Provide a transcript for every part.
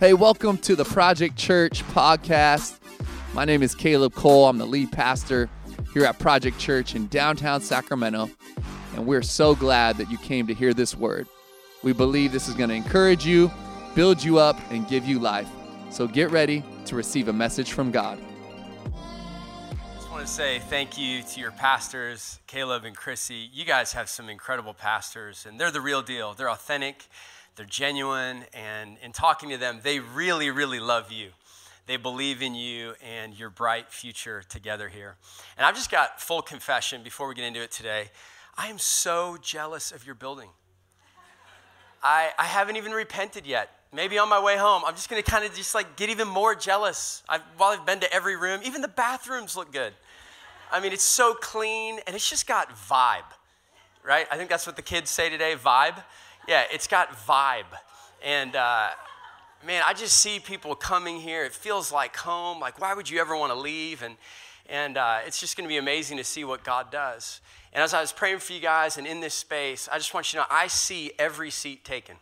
Hey, welcome to the Project Church podcast. My name is Caleb Cole. I'm the lead pastor here at Project Church in downtown Sacramento, and we're so glad that you came to hear this word. We believe this is going to encourage you, build you up, and give you life. So get ready to receive a message from God. I just want to say thank you to your pastors, Caleb and Chrissy. You guys have some incredible pastors, and they're the real deal. They're authentic they're genuine, and in talking to them, they really, really love you. They believe in you and your bright future together here. And I've just got full confession before we get into it today. I am so jealous of your building. I, I haven't even repented yet. Maybe on my way home, I'm just gonna kind of just like get even more jealous. I've, while I've been to every room, even the bathrooms look good. I mean, it's so clean and it's just got vibe, right? I think that's what the kids say today vibe. Yeah, it's got vibe. And uh, man, I just see people coming here. It feels like home. Like, why would you ever want to leave? And, and uh, it's just going to be amazing to see what God does. And as I was praying for you guys and in this space, I just want you to know I see every seat taken.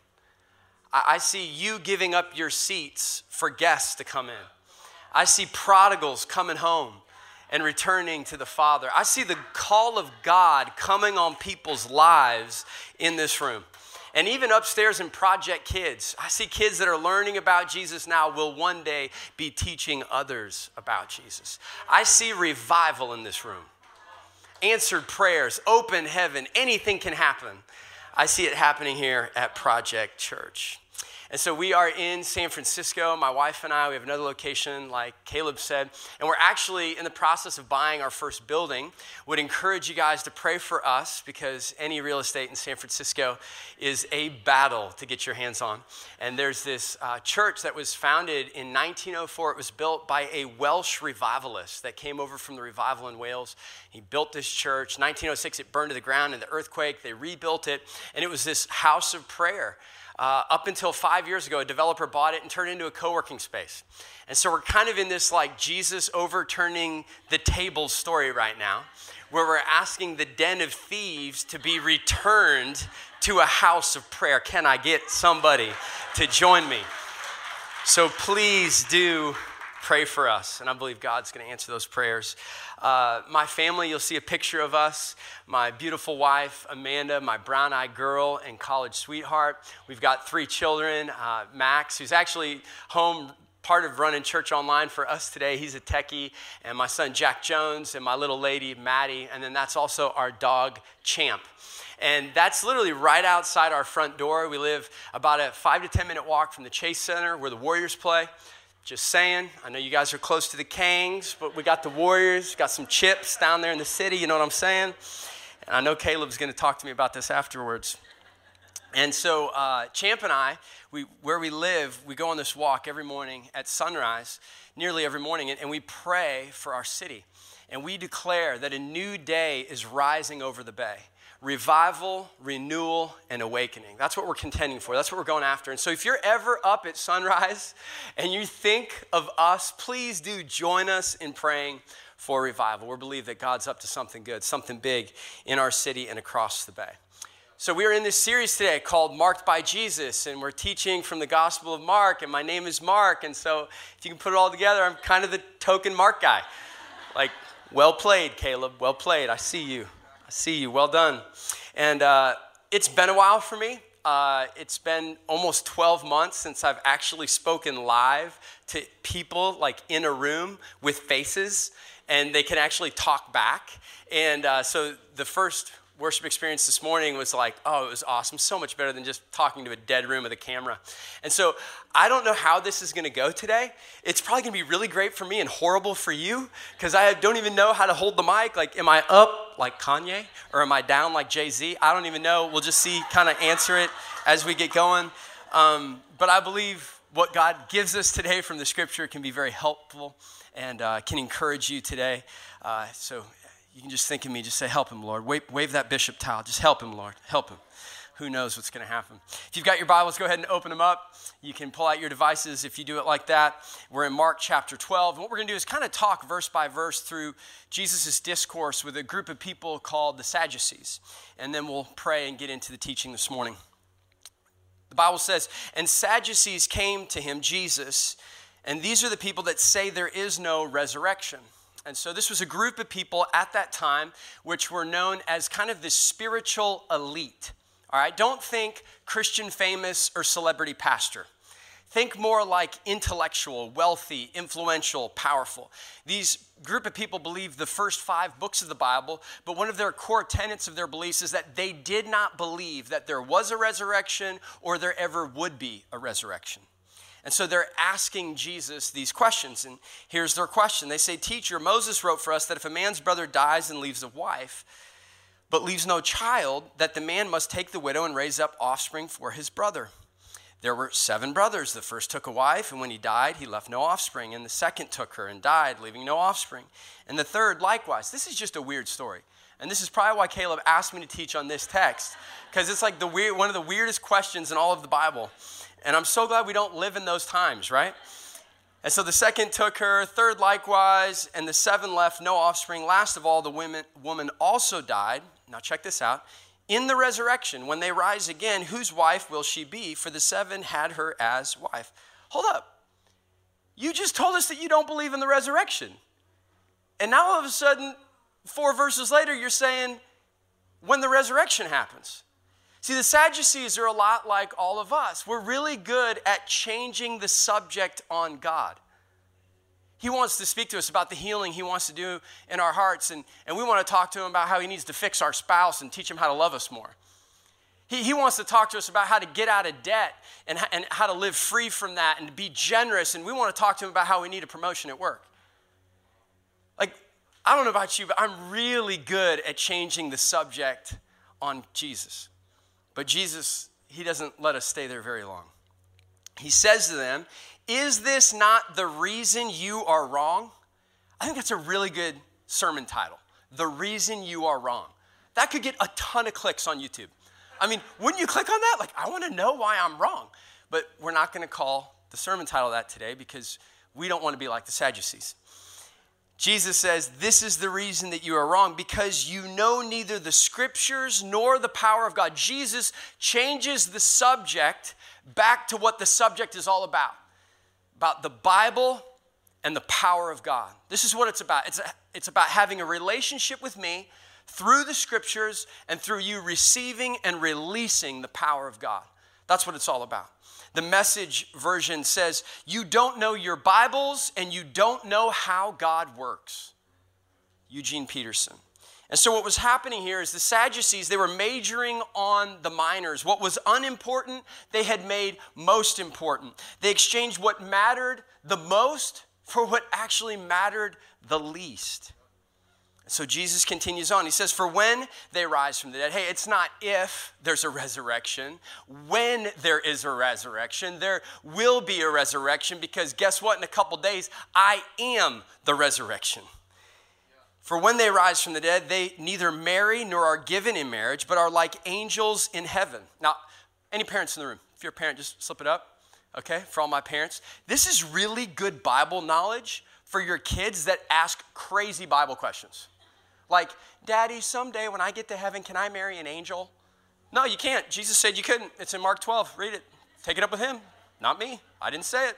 I, I see you giving up your seats for guests to come in. I see prodigals coming home and returning to the Father. I see the call of God coming on people's lives in this room. And even upstairs in Project Kids, I see kids that are learning about Jesus now will one day be teaching others about Jesus. I see revival in this room. Answered prayers, open heaven, anything can happen. I see it happening here at Project Church. And so we are in San Francisco. My wife and I, we have another location, like Caleb said, and we're actually in the process of buying our first building. Would encourage you guys to pray for us because any real estate in San Francisco is a battle to get your hands on. And there's this uh, church that was founded in 1904. It was built by a Welsh revivalist that came over from the revival in Wales. He built this church. 1906, it burned to the ground in the earthquake. They rebuilt it, and it was this house of prayer. Uh, up until five years ago, a developer bought it and turned it into a co working space. And so we're kind of in this like Jesus overturning the table story right now, where we're asking the den of thieves to be returned to a house of prayer. Can I get somebody to join me? So please do pray for us, and I believe God's going to answer those prayers. Uh, my family, you'll see a picture of us. My beautiful wife, Amanda, my brown eyed girl, and college sweetheart. We've got three children uh, Max, who's actually home part of running church online for us today. He's a techie, and my son Jack Jones, and my little lady Maddie, and then that's also our dog Champ. And that's literally right outside our front door. We live about a five to 10 minute walk from the Chase Center where the Warriors play. Just saying, I know you guys are close to the Kangs, but we got the Warriors, got some chips down there in the city, you know what I'm saying? And I know Caleb's gonna talk to me about this afterwards. And so, uh, Champ and I, we, where we live, we go on this walk every morning at sunrise, nearly every morning, and, and we pray for our city. And we declare that a new day is rising over the bay revival, renewal, and awakening. That's what we're contending for. That's what we're going after. And so if you're ever up at sunrise and you think of us, please do join us in praying for revival. We believe that God's up to something good, something big in our city and across the bay. So, we are in this series today called Marked by Jesus, and we're teaching from the Gospel of Mark, and my name is Mark. And so, if you can put it all together, I'm kind of the token Mark guy. Like, well played, Caleb, well played. I see you see you. Well done. And uh, it's been a while for me. Uh, it's been almost 12 months since I've actually spoken live to people like in a room with faces and they can actually talk back. And uh, so the first worship experience this morning was like, oh, it was awesome. So much better than just talking to a dead room with a camera. And so I don't know how this is going to go today. It's probably going to be really great for me and horrible for you because I don't even know how to hold the mic. Like, am I up like Kanye or am I down like Jay Z? I don't even know. We'll just see, kind of answer it as we get going. Um, but I believe what God gives us today from the scripture can be very helpful and uh, can encourage you today. Uh, so you can just think of me, just say, Help him, Lord. Wave, wave that bishop towel. Just help him, Lord. Help him. Who knows what's going to happen? If you've got your Bibles, go ahead and open them up. You can pull out your devices if you do it like that. We're in Mark chapter 12. And what we're going to do is kind of talk verse by verse through Jesus' discourse with a group of people called the Sadducees. And then we'll pray and get into the teaching this morning. The Bible says, and Sadducees came to him, Jesus, and these are the people that say there is no resurrection. And so this was a group of people at that time which were known as kind of the spiritual elite. All right, don't think Christian famous or celebrity pastor. Think more like intellectual, wealthy, influential, powerful. These group of people believed the first five books of the Bible, but one of their core tenets of their beliefs is that they did not believe that there was a resurrection or there ever would be a resurrection. And so they're asking Jesus these questions. And here's their question They say, Teacher, Moses wrote for us that if a man's brother dies and leaves a wife, but leaves no child, that the man must take the widow and raise up offspring for his brother. There were seven brothers. The first took a wife, and when he died, he left no offspring. And the second took her and died, leaving no offspring. And the third, likewise. This is just a weird story. And this is probably why Caleb asked me to teach on this text, because it's like the weird, one of the weirdest questions in all of the Bible. And I'm so glad we don't live in those times, right? And so the second took her, third likewise, and the seven left no offspring. Last of all, the women, woman also died. Now check this out in the resurrection, when they rise again, whose wife will she be? For the seven had her as wife. Hold up. You just told us that you don't believe in the resurrection. And now all of a sudden, four verses later, you're saying when the resurrection happens. See, the Sadducees are a lot like all of us. We're really good at changing the subject on God. He wants to speak to us about the healing He wants to do in our hearts. And, and we want to talk to Him about how He needs to fix our spouse and teach Him how to love us more. He, he wants to talk to us about how to get out of debt and, and how to live free from that and be generous. And we want to talk to Him about how we need a promotion at work. Like, I don't know about you, but I'm really good at changing the subject on Jesus. But Jesus, He doesn't let us stay there very long. He says to them, is this not the reason you are wrong? I think that's a really good sermon title. The reason you are wrong. That could get a ton of clicks on YouTube. I mean, wouldn't you click on that? Like, I want to know why I'm wrong. But we're not going to call the sermon title that today because we don't want to be like the Sadducees. Jesus says, This is the reason that you are wrong, because you know neither the scriptures nor the power of God. Jesus changes the subject back to what the subject is all about about the Bible and the power of God. This is what it's about. It's, a, it's about having a relationship with me through the scriptures and through you receiving and releasing the power of God. That's what it's all about. The message version says, You don't know your Bibles and you don't know how God works. Eugene Peterson. And so, what was happening here is the Sadducees, they were majoring on the minors. What was unimportant, they had made most important. They exchanged what mattered the most for what actually mattered the least. So Jesus continues on. He says, For when they rise from the dead, hey, it's not if there's a resurrection. When there is a resurrection, there will be a resurrection because guess what? In a couple days, I am the resurrection. For when they rise from the dead, they neither marry nor are given in marriage, but are like angels in heaven. Now, any parents in the room? If you're a parent, just slip it up. Okay, for all my parents. This is really good Bible knowledge for your kids that ask crazy Bible questions. Like, Daddy, someday when I get to heaven, can I marry an angel? No, you can't. Jesus said you couldn't. It's in Mark 12. Read it. Take it up with him. Not me. I didn't say it.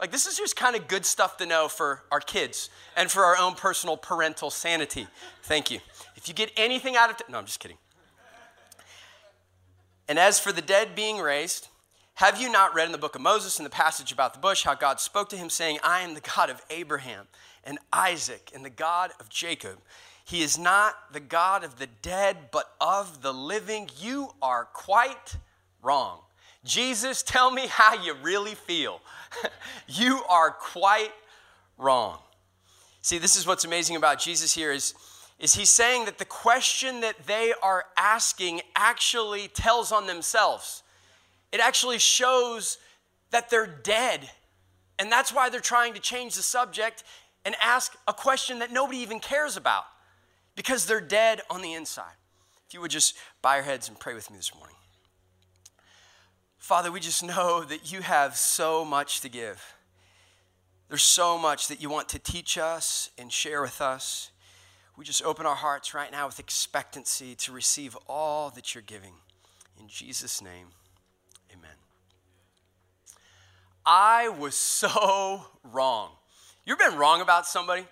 Like, this is just kind of good stuff to know for our kids and for our own personal parental sanity. Thank you. If you get anything out of it, no, I'm just kidding. And as for the dead being raised, have you not read in the book of Moses in the passage about the bush how God spoke to him, saying, I am the God of Abraham and Isaac and the God of Jacob? He is not the God of the dead, but of the living. You are quite wrong. Jesus, tell me how you really feel. you are quite wrong. See, this is what's amazing about Jesus here is, is he's saying that the question that they are asking actually tells on themselves. It actually shows that they're dead. And that's why they're trying to change the subject and ask a question that nobody even cares about because they're dead on the inside. If you would just bow your heads and pray with me this morning. Father, we just know that you have so much to give. There's so much that you want to teach us and share with us. We just open our hearts right now with expectancy to receive all that you're giving. In Jesus' name, amen. I was so wrong. You've been wrong about somebody?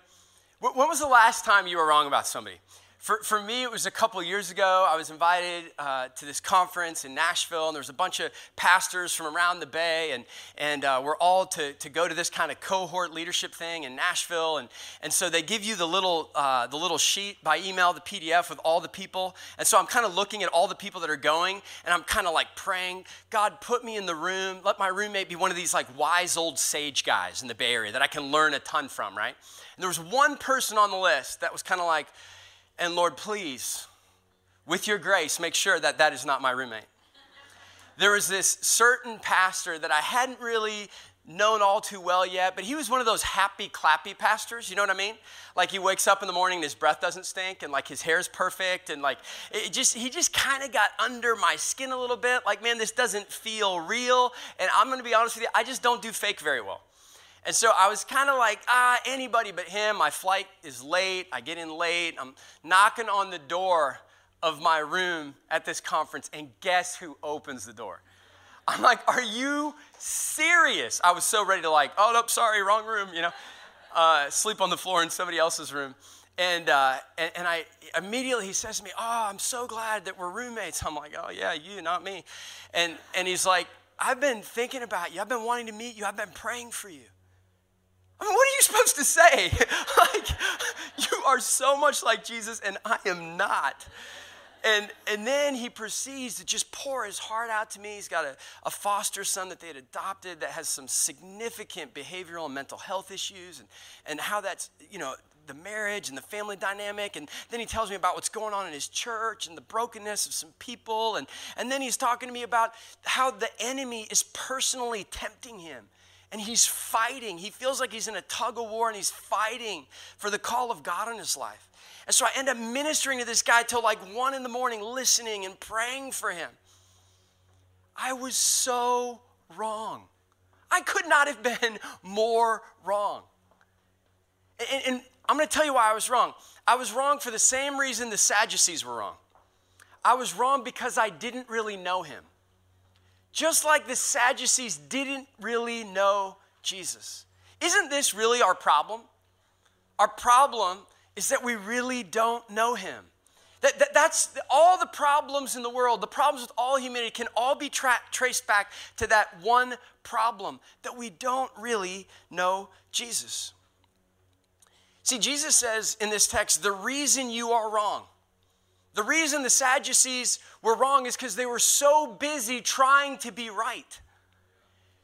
When was the last time you were wrong about somebody? For, for me, it was a couple years ago. I was invited uh, to this conference in Nashville, and there was a bunch of pastors from around the Bay, and, and uh, we're all to, to go to this kind of cohort leadership thing in Nashville. And, and so they give you the little, uh, the little sheet by email, the PDF with all the people. And so I'm kind of looking at all the people that are going, and I'm kind of like praying, God, put me in the room. Let my roommate be one of these like wise old sage guys in the Bay Area that I can learn a ton from, right? And there was one person on the list that was kind of like, and Lord, please, with your grace, make sure that that is not my roommate. There was this certain pastor that I hadn't really known all too well yet, but he was one of those happy, clappy pastors. You know what I mean? Like he wakes up in the morning and his breath doesn't stink, and like his hair's perfect, and like it just he just kind of got under my skin a little bit. Like, man, this doesn't feel real. And I'm gonna be honest with you, I just don't do fake very well. And so I was kind of like, ah, anybody but him. My flight is late. I get in late. I'm knocking on the door of my room at this conference, and guess who opens the door? I'm like, are you serious? I was so ready to like, oh, no, sorry, wrong room, you know, uh, sleep on the floor in somebody else's room. And, uh, and, and I immediately he says to me, oh, I'm so glad that we're roommates. I'm like, oh yeah, you, not me. And, and he's like, I've been thinking about you. I've been wanting to meet you. I've been praying for you. I mean, what are you supposed to say? like, you are so much like Jesus, and I am not. And, and then he proceeds to just pour his heart out to me. He's got a, a foster son that they had adopted that has some significant behavioral and mental health issues, and, and how that's, you know, the marriage and the family dynamic. And then he tells me about what's going on in his church and the brokenness of some people. And, and then he's talking to me about how the enemy is personally tempting him and he's fighting. He feels like he's in a tug of war and he's fighting for the call of God in his life. And so I end up ministering to this guy till like one in the morning, listening and praying for him. I was so wrong. I could not have been more wrong. And, and I'm going to tell you why I was wrong. I was wrong for the same reason the Sadducees were wrong. I was wrong because I didn't really know him just like the Sadducees didn't really know Jesus. Isn't this really our problem? Our problem is that we really don't know him. That, that, that's all the problems in the world, the problems with all humanity can all be tra- traced back to that one problem that we don't really know Jesus. See, Jesus says in this text, the reason you are wrong the reason the Sadducees were wrong is because they were so busy trying to be right.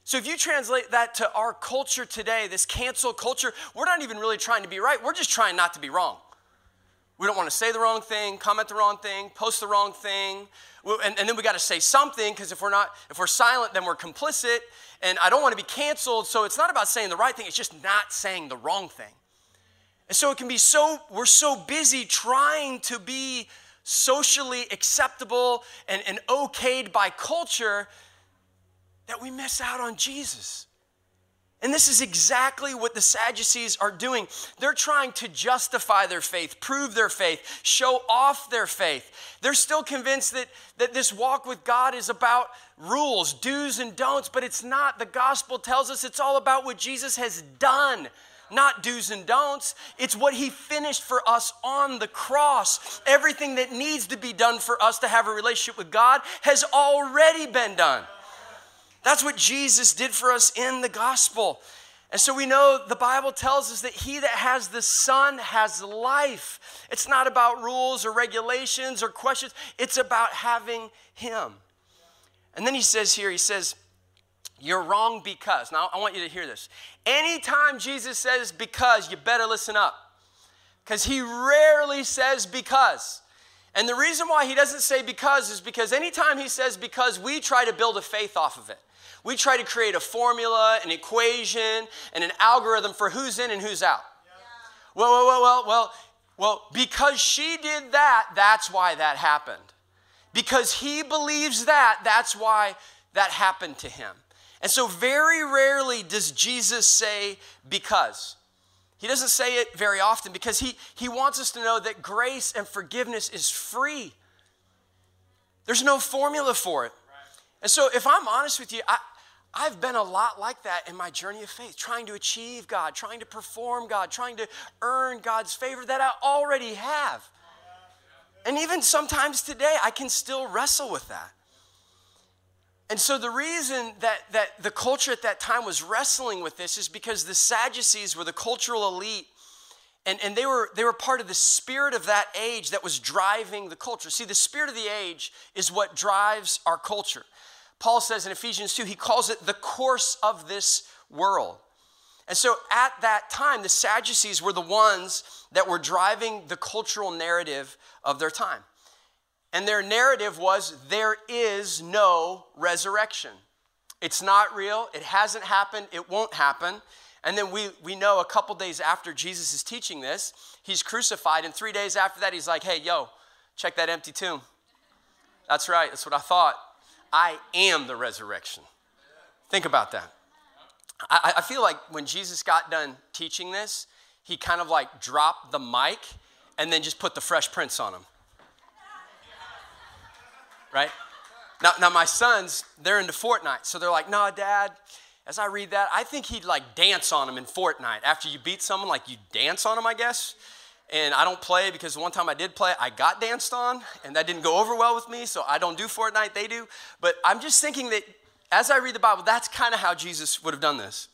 So, if you translate that to our culture today, this cancel culture, we're not even really trying to be right. We're just trying not to be wrong. We don't want to say the wrong thing, comment the wrong thing, post the wrong thing. And, and then we got to say something because if we're not, if we're silent, then we're complicit. And I don't want to be canceled. So, it's not about saying the right thing, it's just not saying the wrong thing. And so, it can be so, we're so busy trying to be socially acceptable and, and okayed by culture that we miss out on Jesus. And this is exactly what the Sadducees are doing. They're trying to justify their faith, prove their faith, show off their faith. They're still convinced that, that this walk with God is about rules, do's and don'ts, but it's not. The gospel tells us it's all about what Jesus has done not do's and don'ts. It's what He finished for us on the cross. Everything that needs to be done for us to have a relationship with God has already been done. That's what Jesus did for us in the gospel. And so we know the Bible tells us that he that has the Son has life. It's not about rules or regulations or questions, it's about having Him. And then he says here, he says, you're wrong because. Now, I want you to hear this. Anytime Jesus says because, you better listen up. Because he rarely says because. And the reason why he doesn't say because is because anytime he says because, we try to build a faith off of it. We try to create a formula, an equation, and an algorithm for who's in and who's out. Yeah. Well, well, well, well, well, well, because she did that, that's why that happened. Because he believes that, that's why that happened to him. And so, very rarely does Jesus say because. He doesn't say it very often because he, he wants us to know that grace and forgiveness is free. There's no formula for it. And so, if I'm honest with you, I, I've been a lot like that in my journey of faith, trying to achieve God, trying to perform God, trying to earn God's favor that I already have. And even sometimes today, I can still wrestle with that. And so the reason that, that the culture at that time was wrestling with this is because the Sadducees were the cultural elite and, and they, were, they were part of the spirit of that age that was driving the culture. See, the spirit of the age is what drives our culture. Paul says in Ephesians 2, he calls it the course of this world. And so at that time, the Sadducees were the ones that were driving the cultural narrative of their time. And their narrative was there is no resurrection. It's not real, it hasn't happened, it won't happen. And then we, we know a couple days after Jesus is teaching this, he's crucified. And three days after that, he's like, hey, yo, check that empty tomb. That's right, that's what I thought. I am the resurrection. Think about that. I, I feel like when Jesus got done teaching this, he kind of like dropped the mic and then just put the fresh prints on him. Right? Now, now my sons, they're into Fortnite. So they're like, no, dad, as I read that, I think he'd like dance on him in Fortnite. After you beat someone, like you dance on him, I guess. And I don't play because the one time I did play, I got danced on, and that didn't go over well with me, so I don't do Fortnite, they do. But I'm just thinking that as I read the Bible, that's kind of how Jesus would have done this.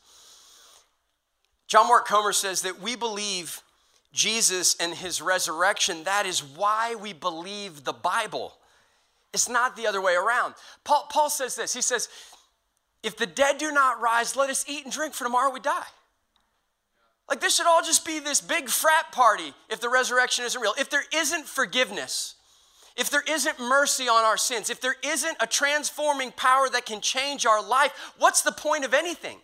John Mark Comer says that we believe Jesus and his resurrection, that is why we believe the Bible. It's not the other way around. Paul, Paul says this He says, if the dead do not rise, let us eat and drink, for tomorrow we die. Like, this should all just be this big frat party if the resurrection isn't real. If there isn't forgiveness, if there isn't mercy on our sins, if there isn't a transforming power that can change our life, what's the point of anything?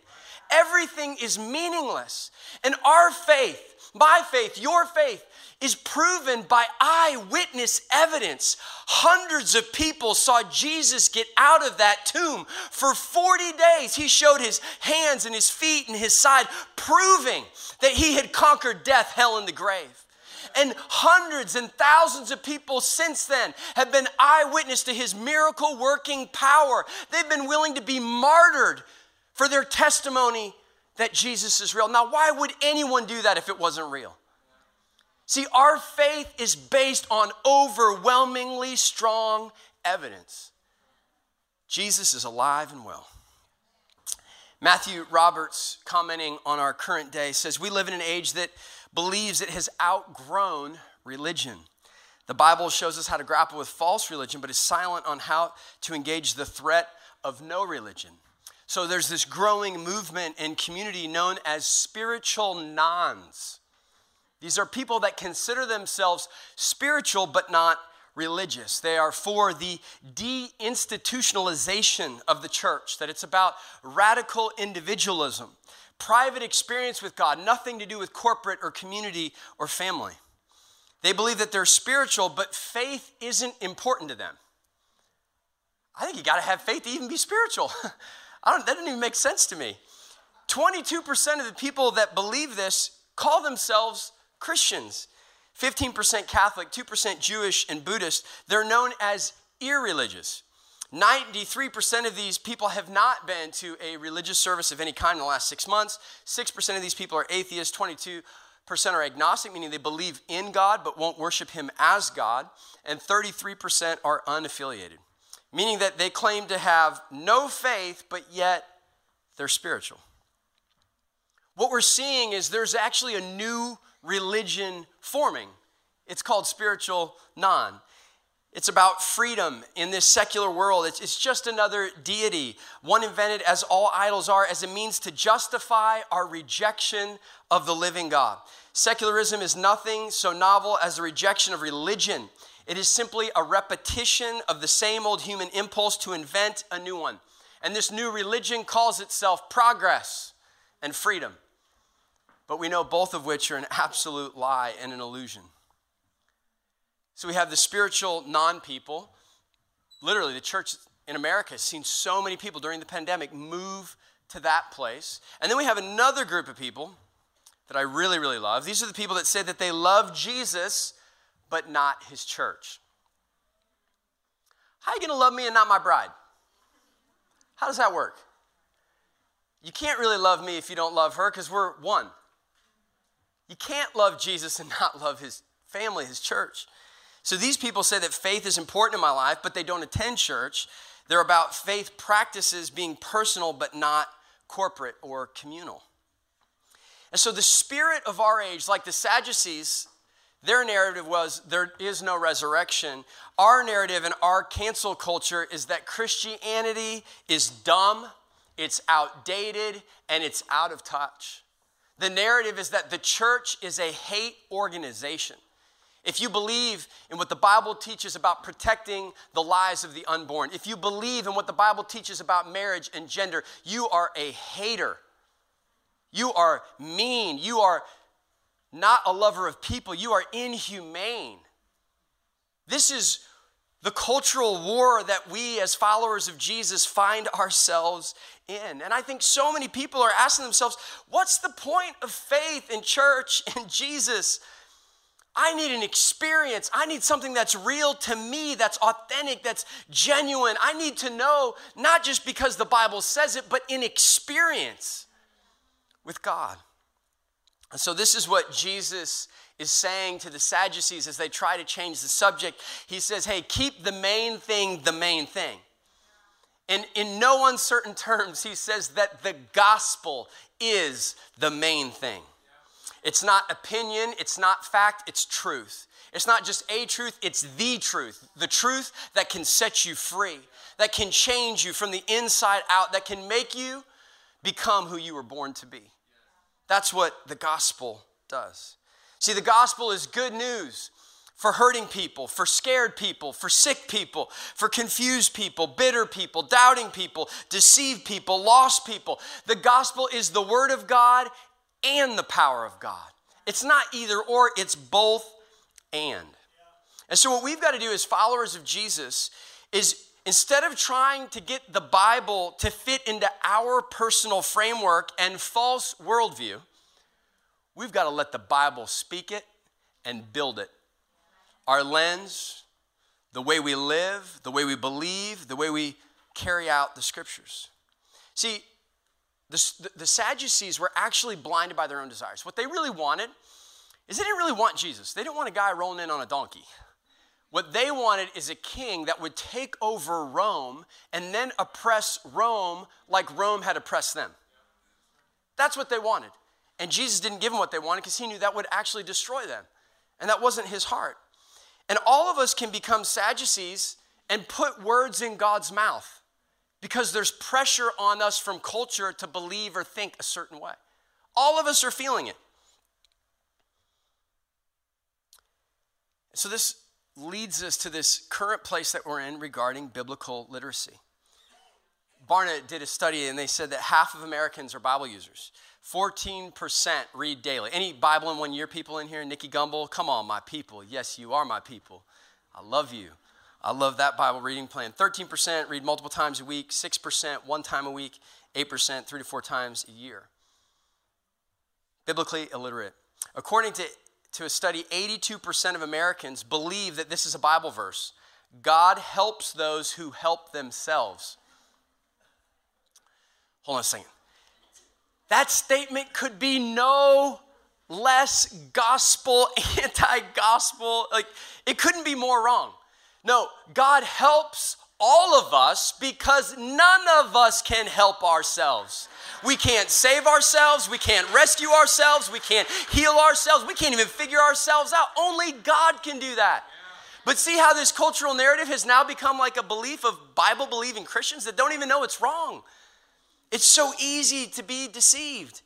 Everything is meaningless. And our faith, my faith, your faith, is proven by eyewitness evidence. Hundreds of people saw Jesus get out of that tomb. For 40 days, he showed his hands and his feet and his side, proving that he had conquered death, hell, and the grave. And hundreds and thousands of people since then have been eyewitness to his miracle working power. They've been willing to be martyred for their testimony that Jesus is real. Now, why would anyone do that if it wasn't real? See, our faith is based on overwhelmingly strong evidence. Jesus is alive and well. Matthew Roberts, commenting on our current day, says We live in an age that believes it has outgrown religion. The Bible shows us how to grapple with false religion, but is silent on how to engage the threat of no religion. So there's this growing movement and community known as spiritual nones. These are people that consider themselves spiritual but not religious. They are for the deinstitutionalization of the church, that it's about radical individualism, private experience with God, nothing to do with corporate or community or family. They believe that they're spiritual, but faith isn't important to them. I think you got to have faith to even be spiritual. I don't, that doesn't even make sense to me. 22% of the people that believe this call themselves Christians. 15% Catholic, 2% Jewish and Buddhist. They're known as irreligious. 93% of these people have not been to a religious service of any kind in the last six months. 6% of these people are atheists. 22% are agnostic, meaning they believe in God but won't worship Him as God. And 33% are unaffiliated, meaning that they claim to have no faith but yet they're spiritual. What we're seeing is there's actually a new religion forming. It's called spiritual non. It's about freedom in this secular world. It's, it's just another deity, one invented as all idols are, as a means to justify our rejection of the living God. Secularism is nothing so novel as the rejection of religion. It is simply a repetition of the same old human impulse to invent a new one. And this new religion calls itself progress and freedom but we know both of which are an absolute lie and an illusion. So we have the spiritual non people. Literally, the church in America has seen so many people during the pandemic move to that place. And then we have another group of people that I really, really love. These are the people that say that they love Jesus, but not his church. How are you going to love me and not my bride? How does that work? you can't really love me if you don't love her because we're one. You can't love Jesus and not love his family, his church. So these people say that faith is important in my life, but they don't attend church. They're about faith practices being personal but not corporate or communal. And so the spirit of our age, like the Sadducees, their narrative was there is no resurrection. Our narrative and our cancel culture is that Christianity is dumb, it's outdated, and it's out of touch. The narrative is that the church is a hate organization. If you believe in what the Bible teaches about protecting the lives of the unborn, if you believe in what the Bible teaches about marriage and gender, you are a hater. You are mean. You are not a lover of people. You are inhumane. This is the cultural war that we, as followers of Jesus, find ourselves in. And I think so many people are asking themselves, what's the point of faith in church and Jesus? I need an experience. I need something that's real to me, that's authentic, that's genuine. I need to know, not just because the Bible says it, but in experience with God. And so, this is what Jesus is saying to the Sadducees as they try to change the subject. He says, Hey, keep the main thing the main thing. And in no uncertain terms, he says that the gospel is the main thing. It's not opinion, it's not fact, it's truth. It's not just a truth, it's the truth. The truth that can set you free, that can change you from the inside out, that can make you become who you were born to be. That's what the gospel does. See, the gospel is good news for hurting people, for scared people, for sick people, for confused people, bitter people, doubting people, deceived people, lost people. The gospel is the word of God and the power of God. It's not either or, it's both and. And so, what we've got to do as followers of Jesus is instead of trying to get the Bible to fit into our personal framework and false worldview, we've got to let the Bible speak it and build it. Our lens, the way we live, the way we believe, the way we carry out the scriptures. See, the, the, Sadducees were actually blinded by their own desires. What they really wanted is they didn't really want Jesus. They didn't want a guy rolling in on a donkey. What they wanted is a king that would take over Rome and then oppress Rome like Rome had oppressed them. That's what they wanted. And Jesus didn't give them what they wanted because he knew that would actually destroy them. And that wasn't his heart. And all of us can become Sadducees and put words in God's mouth because there's pressure on us from culture to believe or think a certain way. All of us are feeling it. So, this leads us to this current place that we're in regarding biblical literacy. Barna did a study and they said that half of Americans are Bible users. 14% read daily. Any Bible in one year people in here? Nicky Gumbel, come on, my people. Yes, you are my people. I love you. I love that Bible reading plan. 13% read multiple times a week, 6% one time a week, 8% three to four times a year. Biblically illiterate. According to to a study, 82% of Americans believe that this is a Bible verse God helps those who help themselves. Hold on a second. That statement could be no less gospel, anti gospel. Like, it couldn't be more wrong. No, God helps all of us because none of us can help ourselves. We can't save ourselves. We can't rescue ourselves. We can't heal ourselves. We can't even figure ourselves out. Only God can do that. But see how this cultural narrative has now become like a belief of Bible believing Christians that don't even know it's wrong. It's so easy to be deceived.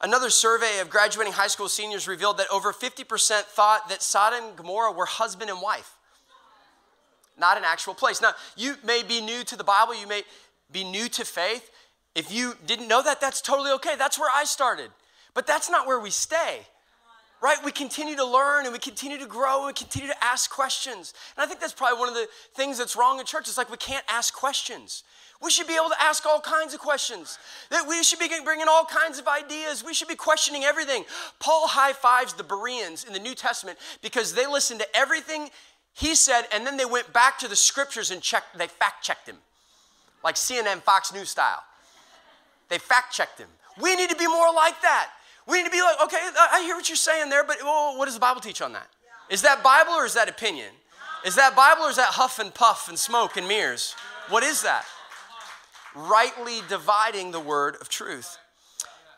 Another survey of graduating high school seniors revealed that over 50% thought that Sodom and Gomorrah were husband and wife, not an actual place. Now, you may be new to the Bible, you may be new to faith, if you didn't know that, that's totally okay. That's where I started. But that's not where we stay. Right? We continue to learn and we continue to grow and we continue to ask questions. And I think that's probably one of the things that's wrong in church. It's like we can't ask questions. We should be able to ask all kinds of questions. That we should be bringing all kinds of ideas. We should be questioning everything. Paul high fives the Bereans in the New Testament because they listened to everything he said and then they went back to the scriptures and checked, they fact checked him, like CNN, Fox News style. They fact checked him. We need to be more like that. We need to be like, okay, I hear what you're saying there, but well, what does the Bible teach on that? Is that Bible or is that opinion? Is that Bible or is that huff and puff and smoke and mirrors? What is that? Rightly dividing the word of truth.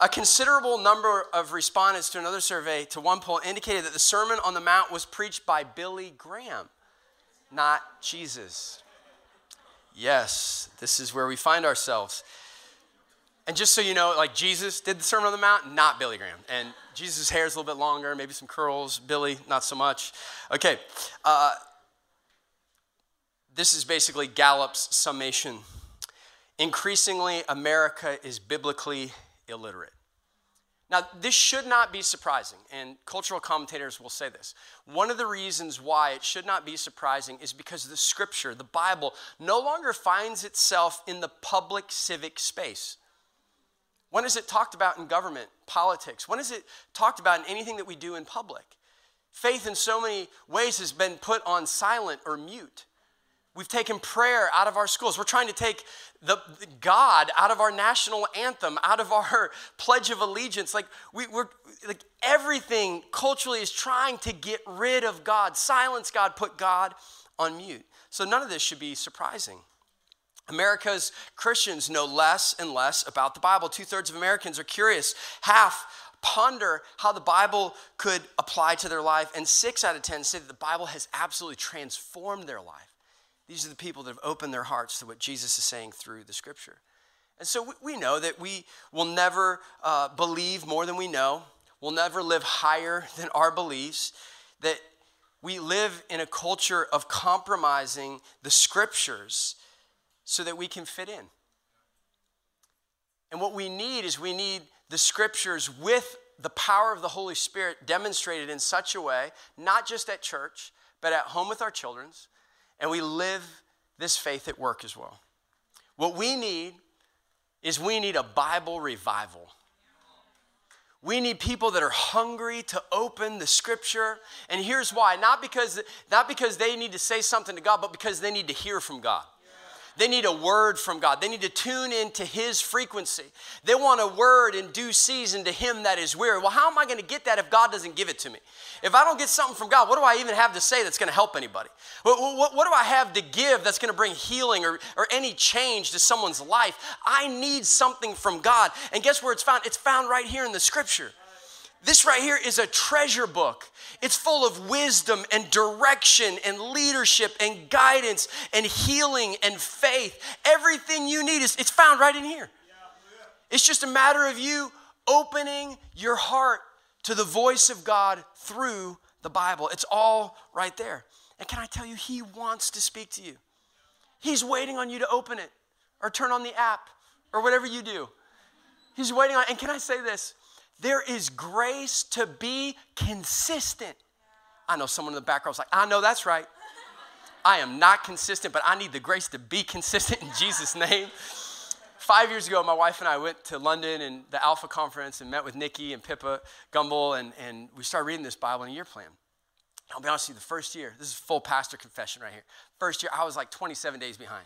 A considerable number of respondents to another survey to one poll indicated that the Sermon on the Mount was preached by Billy Graham, not Jesus. Yes, this is where we find ourselves. And just so you know, like Jesus did the Sermon on the Mount, not Billy Graham. And Jesus' hair is a little bit longer, maybe some curls. Billy, not so much. Okay. Uh, this is basically Gallup's summation. Increasingly, America is biblically illiterate. Now, this should not be surprising, and cultural commentators will say this. One of the reasons why it should not be surprising is because the scripture, the Bible, no longer finds itself in the public civic space. When is it talked about in government, politics? When is it talked about in anything that we do in public? Faith, in so many ways, has been put on silent or mute. We've taken prayer out of our schools. We're trying to take the, the, God out of our national anthem, out of our pledge of allegiance. Like we, we're like everything culturally is trying to get rid of God, silence God, put God on mute. So none of this should be surprising. America's Christians know less and less about the Bible. Two thirds of Americans are curious. Half ponder how the Bible could apply to their life, and six out of ten say that the Bible has absolutely transformed their life. These are the people that have opened their hearts to what Jesus is saying through the scripture. And so we know that we will never uh, believe more than we know, we'll never live higher than our beliefs, that we live in a culture of compromising the scriptures so that we can fit in. And what we need is we need the scriptures with the power of the Holy Spirit demonstrated in such a way, not just at church, but at home with our children's, and we live this faith at work as well. What we need is we need a Bible revival. We need people that are hungry to open the scripture. And here's why not because, not because they need to say something to God, but because they need to hear from God. They need a word from God. They need to tune into His frequency. They want a word in due season to Him that is weary. Well, how am I going to get that if God doesn't give it to me? If I don't get something from God, what do I even have to say that's going to help anybody? What, what, what do I have to give that's going to bring healing or, or any change to someone's life? I need something from God. And guess where it's found? It's found right here in the scripture. This right here is a treasure book. It's full of wisdom and direction and leadership and guidance and healing and faith. Everything you need is it's found right in here. It's just a matter of you opening your heart to the voice of God through the Bible. It's all right there. And can I tell you, He wants to speak to you. He's waiting on you to open it or turn on the app or whatever you do. He's waiting on, and can I say this? There is grace to be consistent. I know someone in the background was like, I know that's right. I am not consistent, but I need the grace to be consistent in Jesus' name. Five years ago, my wife and I went to London and the Alpha Conference and met with Nicky and Pippa Gumbel, and, and we started reading this Bible in a year plan. I'll be honest with you, the first year, this is full pastor confession right here. First year, I was like 27 days behind.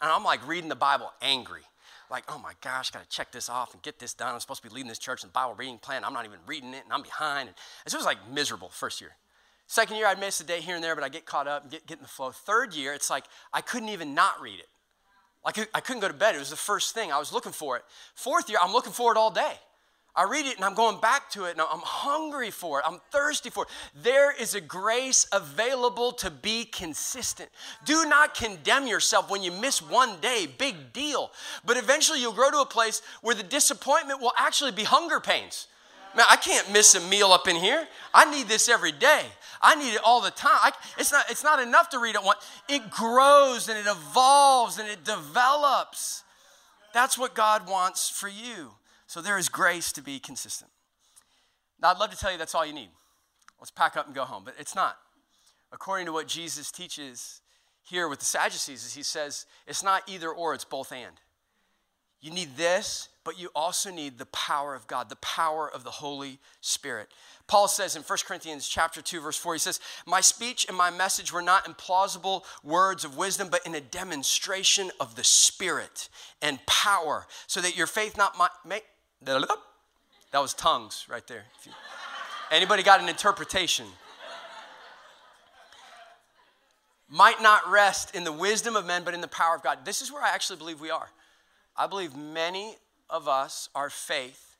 And I'm like reading the Bible angry like, oh my gosh, got to check this off and get this done. I'm supposed to be leading this church the Bible reading plan. I'm not even reading it and I'm behind. And so it was like miserable first year. Second year, I'd miss a day here and there, but I get caught up and get, get in the flow. Third year, it's like I couldn't even not read it. Like I couldn't go to bed. It was the first thing. I was looking for it. Fourth year, I'm looking for it all day. I read it and I'm going back to it and I'm hungry for it. I'm thirsty for it. There is a grace available to be consistent. Do not condemn yourself when you miss one day, big deal. But eventually you'll grow to a place where the disappointment will actually be hunger pains. Man, I can't miss a meal up in here. I need this every day. I need it all the time. I, it's, not, it's not enough to read it once. It grows and it evolves and it develops. That's what God wants for you. So there is grace to be consistent. Now, I'd love to tell you that's all you need. Let's pack up and go home, but it's not. According to what Jesus teaches here with the Sadducees, is he says it's not either or, it's both and. You need this, but you also need the power of God, the power of the Holy Spirit. Paul says in 1 Corinthians chapter 2 verse 4 he says, "My speech and my message were not implausible words of wisdom, but in a demonstration of the Spirit and power, so that your faith not might that was tongues right there. Anybody got an interpretation? Might not rest in the wisdom of men, but in the power of God. This is where I actually believe we are. I believe many of us, our faith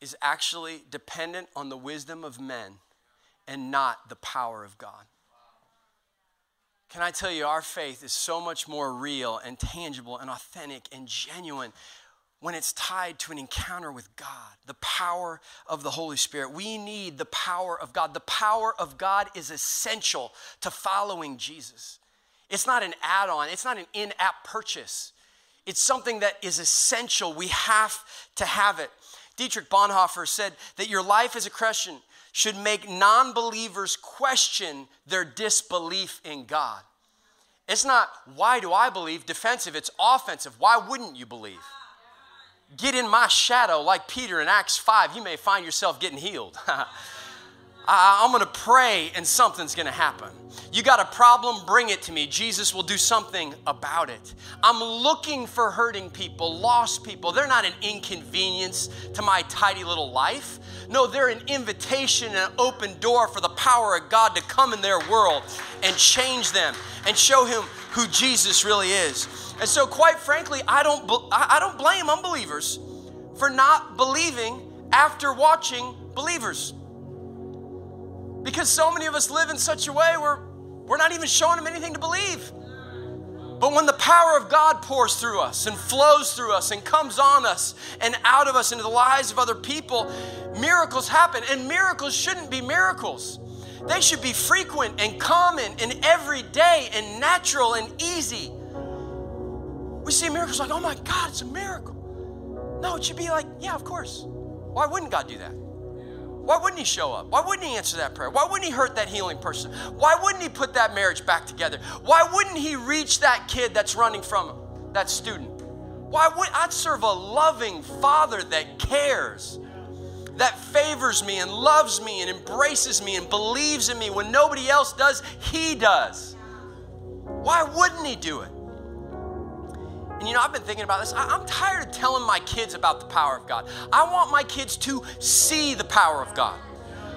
is actually dependent on the wisdom of men and not the power of God. Can I tell you, our faith is so much more real and tangible and authentic and genuine when it's tied to an encounter with God, the power of the Holy Spirit. We need the power of God. The power of God is essential to following Jesus. It's not an add on, it's not an in app purchase. It's something that is essential. We have to have it. Dietrich Bonhoeffer said that your life as a Christian should make non believers question their disbelief in God. It's not, why do I believe, defensive, it's offensive. Why wouldn't you believe? Get in my shadow like Peter in Acts 5, you may find yourself getting healed. I'm gonna pray and something's gonna happen. You got a problem, bring it to me. Jesus will do something about it. I'm looking for hurting people, lost people. They're not an inconvenience to my tidy little life. No, they're an invitation and an open door for the power of God to come in their world and change them and show him who Jesus really is. And so, quite frankly, I don't, I don't blame unbelievers for not believing after watching believers. Because so many of us live in such a way where we're not even showing them anything to believe. But when the power of God pours through us and flows through us and comes on us and out of us into the lives of other people, miracles happen. And miracles shouldn't be miracles. They should be frequent and common and everyday and natural and easy. We see miracles like, oh my God, it's a miracle. No, it should be like, yeah, of course. Why wouldn't God do that? Why wouldn't he show up? Why wouldn't he answer that prayer? Why wouldn't he hurt that healing person? Why wouldn't he put that marriage back together? Why wouldn't he reach that kid that's running from him, that student? Why would I serve a loving father that cares, that favors me and loves me and embraces me and believes in me when nobody else does? He does. Why wouldn't he do it? And you know, I've been thinking about this. I, am tired of telling my kids about the power of God. I want my kids to see the power of God.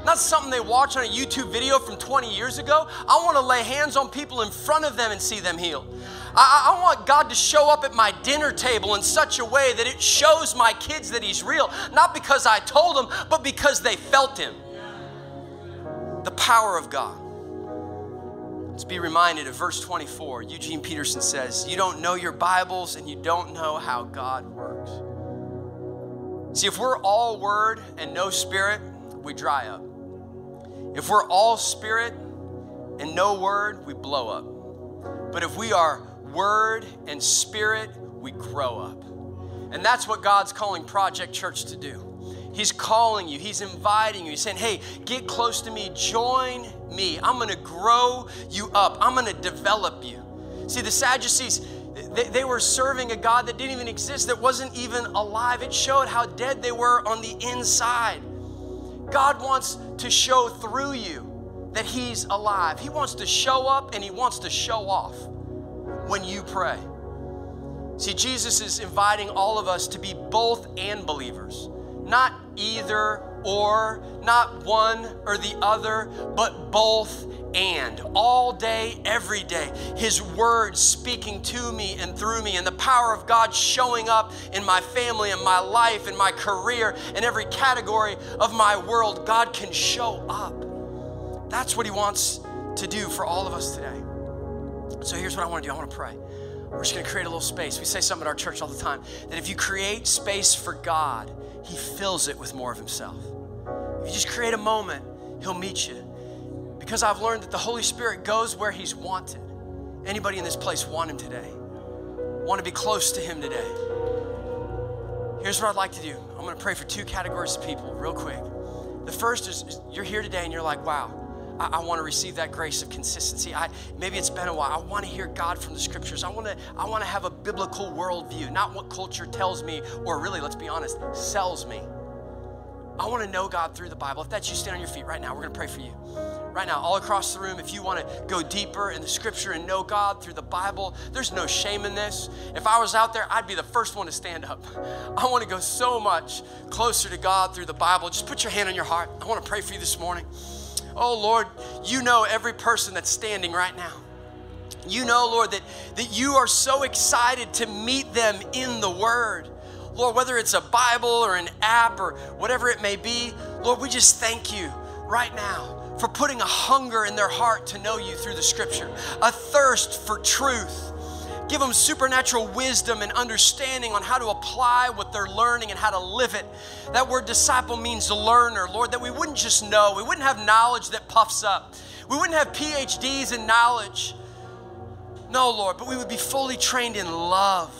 Not something they watch on a YouTube video from 20 years ago. I want to lay hands on people in front of them and see them healed. I, I, want God to show up at my dinner table in such a way that it shows my kids that He's real, not because I told them, but because they felt Him. The power of God. Let's be reminded of verse 24. Eugene Peterson says, You don't know your Bibles and you don't know how God works. See, if we're all word and no spirit, we dry up. If we're all spirit and no word, we blow up. But if we are word and spirit, we grow up. And that's what God's calling Project Church to do. He's calling you, He's inviting you. He's saying, Hey, get close to me, join me. I'm gonna grow you up, I'm gonna develop you. See, the Sadducees, they, they, were serving a God that didn't even exist, that wasn't even alive. It showed how dead they were on the inside. God wants to show through you that He's alive. He wants to show up and He wants to show off when you pray. See, Jesus is inviting all of us to be both and believers not either or, not one or the other, but both and all day, every day. His word speaking to me and through me, and the power of God showing up in my family, in my life, in my career, in every category of my world. God can show up. That's what He wants to do for all of us today. So here's what I want to do I want to pray. We're just going to create a little space. We say something at our church all the time that if you create space for God, he fills it with more of Himself. If you just create a moment, He'll meet you. Because I've learned that the Holy Spirit goes where He's wanted. Anybody in this place want Him today? Want to be close to Him today? Here's what I'd like to do I'm going to pray for two categories of people, real quick. The first is you're here today and you're like, wow, I, I want to receive that grace of consistency. I, maybe it's been a while. I want to hear God from the scriptures. I want to I want to have a biblical worldview, not what culture tells me, or really, let's be honest, sells me. I want to know God through the Bible. If that's you, stand on your feet right now. We're going to pray for you. Right now, all across the room, if you want to go deeper in the scripture and know God through the Bible, there's no shame in this. If I was out there, I'd be the first one to stand up. I want to go so much closer to God through the Bible. Just put your hand on your heart. I want to pray for you this morning. Oh, Lord, you know every person that's standing right now. You know, Lord, that, that you are so excited to meet them in the Word. Lord, whether it's a Bible or an app or whatever it may be, Lord, we just thank you right now for putting a hunger in their heart to know you through the scripture, a thirst for truth. Give them supernatural wisdom and understanding on how to apply what they're learning and how to live it. That word disciple means learner, Lord, that we wouldn't just know, we wouldn't have knowledge that puffs up, we wouldn't have PhDs in knowledge. No, Lord, but we would be fully trained in love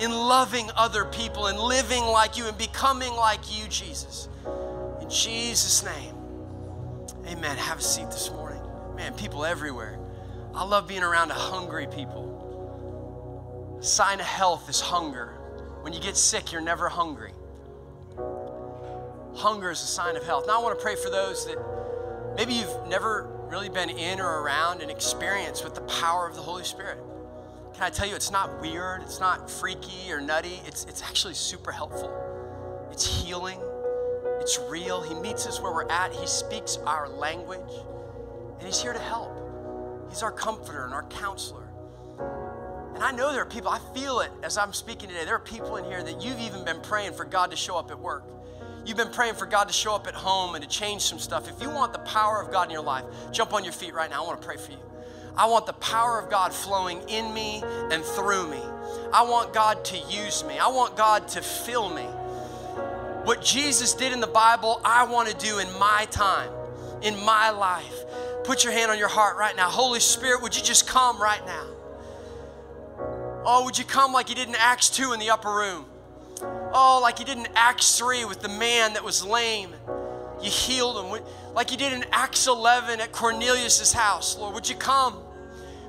in loving other people and living like you and becoming like you, Jesus. In Jesus' name, amen. Have a seat this morning. Man, people everywhere. I love being around hungry people. Sign of health is hunger. When you get sick, you're never hungry. Hunger is a sign of health. Now, I want to pray for those that maybe you've never really been in or around and experienced with the power of the Holy Spirit. Can I tell you, it's not weird, it's not freaky or nutty, it's, it's actually super helpful. It's healing, it's real. He meets us where we're at, He speaks our language, and He's here to help. He's our comforter and our counselor. And I know there are people, I feel it as I'm speaking today. There are people in here that you've even been praying for God to show up at work. You've been praying for God to show up at home and to change some stuff. If you want the power of God in your life, jump on your feet right now. I want to pray for you. I want the power of God flowing in me and through me. I want God to use me. I want God to fill me. What Jesus did in the Bible, I want to do in my time, in my life. Put your hand on your heart right now. Holy Spirit, would you just come right now? Oh, would you come like you did in Acts 2 in the upper room? Oh, like you did in Acts 3 with the man that was lame. You healed him like you did in Acts 11 at Cornelius' house. Lord, would you come?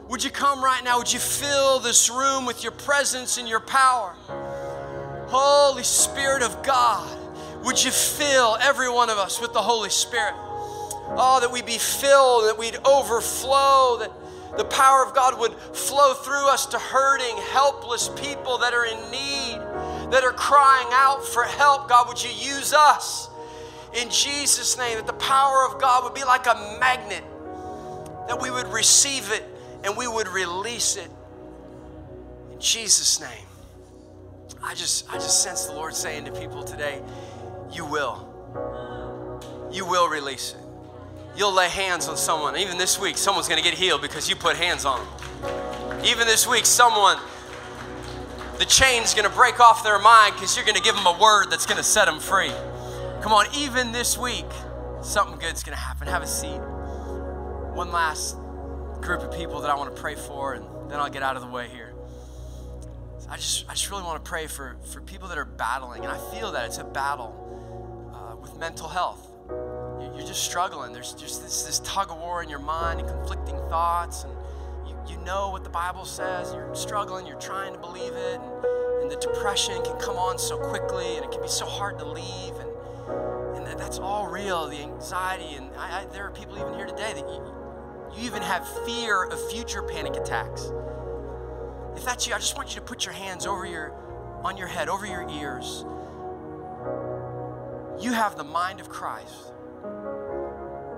Would you come right now? Would you fill this room with your presence and your power? Holy Spirit of God, would you fill every one of us with the Holy Spirit? Oh, that we be filled, that we'd overflow, that the power of God would flow through us to hurting, helpless people that are in need, that are crying out for help. God, would you use us? in Jesus' name, that the power of God would be like a magnet, that we would receive it and we would release it. In Jesus' name. I just I just sense the Lord saying to people today, you will. You will release it. You'll lay hands on someone. Even this week, someone's going to get healed because you put hands on them. Even this week, someone, the chain's going to break off their mind because you're going to give them a word that's going to set them free. Come on, even this week, something good's gonna happen. Have a seat. One last group of people that I want to pray for, and then I'll get out of the way here. I just, I just really want to pray for, for people that are battling, and I feel that it's a battle uh, with mental health. You're just struggling. There's just this, this tug of war in your mind and conflicting thoughts, and you, you know what the Bible says. You're struggling, you're trying to believe it, and, and the depression can come on so quickly, and it can be so hard to leave. And and that's all real the anxiety and I, I, there are people even here today that you, you even have fear of future panic attacks if that's you i just want you to put your hands over your on your head over your ears you have the mind of christ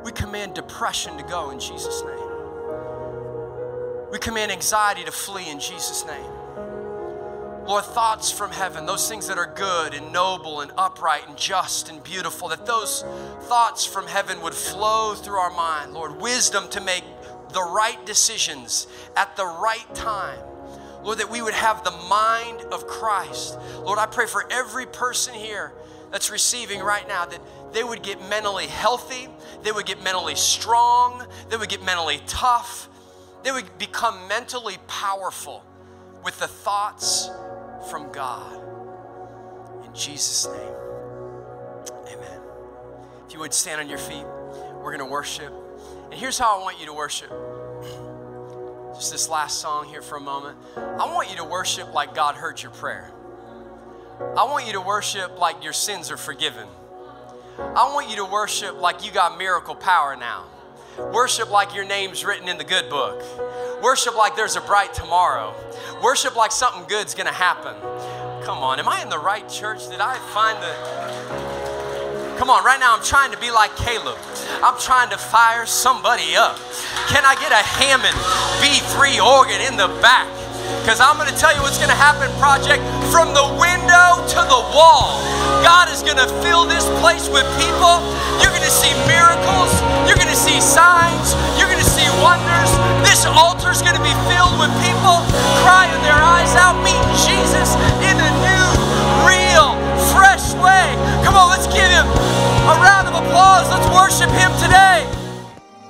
we command depression to go in jesus name we command anxiety to flee in jesus name Lord, thoughts from heaven, those things that are good and noble and upright and just and beautiful, that those thoughts from heaven would flow through our mind. Lord, wisdom to make the right decisions at the right time. Lord, that we would have the mind of Christ. Lord, I pray for every person here that's receiving right now that they would get mentally healthy, they would get mentally strong, they would get mentally tough, they would become mentally powerful with the thoughts from God. In Jesus' name, amen. If you would stand on your feet, We're going to worship. And here's how I want you to worship. Just this last song here for a moment. I want you to worship like God heard your prayer. I want you to worship like your sins are forgiven. I want you to worship like you got miracle power now. Worship like your name's written in the good book. Worship like there's a bright tomorrow. Worship like something good's gonna happen. Come on, am I in the right church? Did I find the. Come on, right now I'm trying to be like Caleb. I'm trying to fire somebody up. Can I get a Hammond B3 organ in the back? Because I'm going to tell you what's going to happen, Project. From the window to the wall, God is going to fill this place with people. You're going to see miracles. You're going to see signs. You're going to see wonders. This altar is going to be filled with people crying their eyes out, meeting Jesus in a new, real, fresh way. Come on, let's give him a round of applause. Let's worship him today.